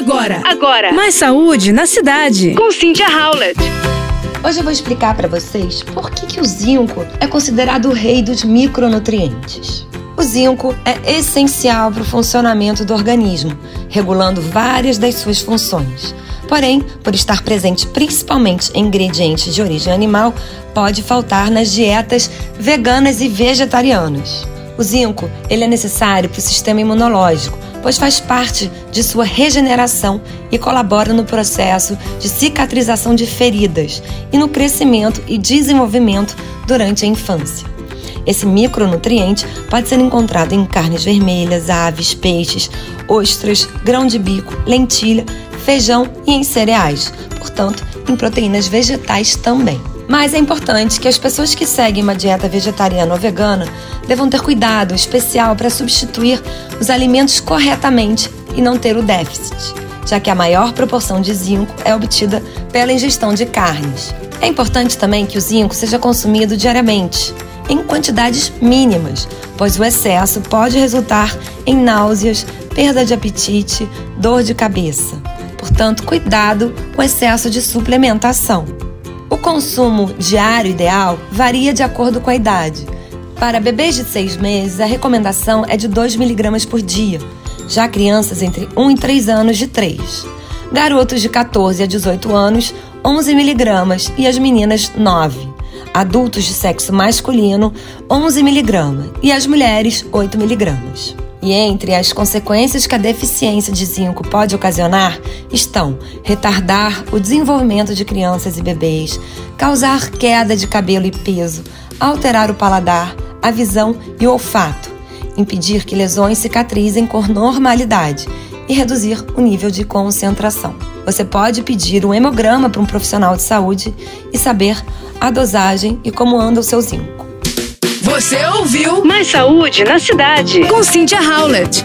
Agora, agora. Mais saúde na cidade. Com Cynthia Howlett. Hoje eu vou explicar para vocês por que, que o zinco é considerado o rei dos micronutrientes. O zinco é essencial para o funcionamento do organismo, regulando várias das suas funções. Porém, por estar presente principalmente em ingredientes de origem animal, pode faltar nas dietas veganas e vegetarianas. O zinco ele é necessário para o sistema imunológico, pois faz parte de sua regeneração e colabora no processo de cicatrização de feridas e no crescimento e desenvolvimento durante a infância. Esse micronutriente pode ser encontrado em carnes vermelhas, aves, peixes, ostras, grão de bico, lentilha, feijão e em cereais, portanto, em proteínas vegetais também. Mas é importante que as pessoas que seguem uma dieta vegetariana ou vegana devam ter cuidado especial para substituir os alimentos corretamente e não ter o déficit, já que a maior proporção de zinco é obtida pela ingestão de carnes. É importante também que o zinco seja consumido diariamente, em quantidades mínimas, pois o excesso pode resultar em náuseas, perda de apetite, dor de cabeça. Portanto, cuidado com o excesso de suplementação. O consumo diário ideal varia de acordo com a idade. Para bebês de 6 meses, a recomendação é de 2 mg por dia, já crianças entre 1 e 3 anos de 3. Garotos de 14 a 18 anos, 11 mg e as meninas 9. Adultos de sexo masculino, 11 mg e as mulheres 8 mg. E entre as consequências que a deficiência de zinco pode ocasionar estão retardar o desenvolvimento de crianças e bebês, causar queda de cabelo e peso, alterar o paladar, a visão e o olfato, impedir que lesões cicatrizem com normalidade e reduzir o nível de concentração. Você pode pedir um hemograma para um profissional de saúde e saber a dosagem e como anda o seu zinco. Você ouviu Mais saúde na cidade. com Cynthia Howlett.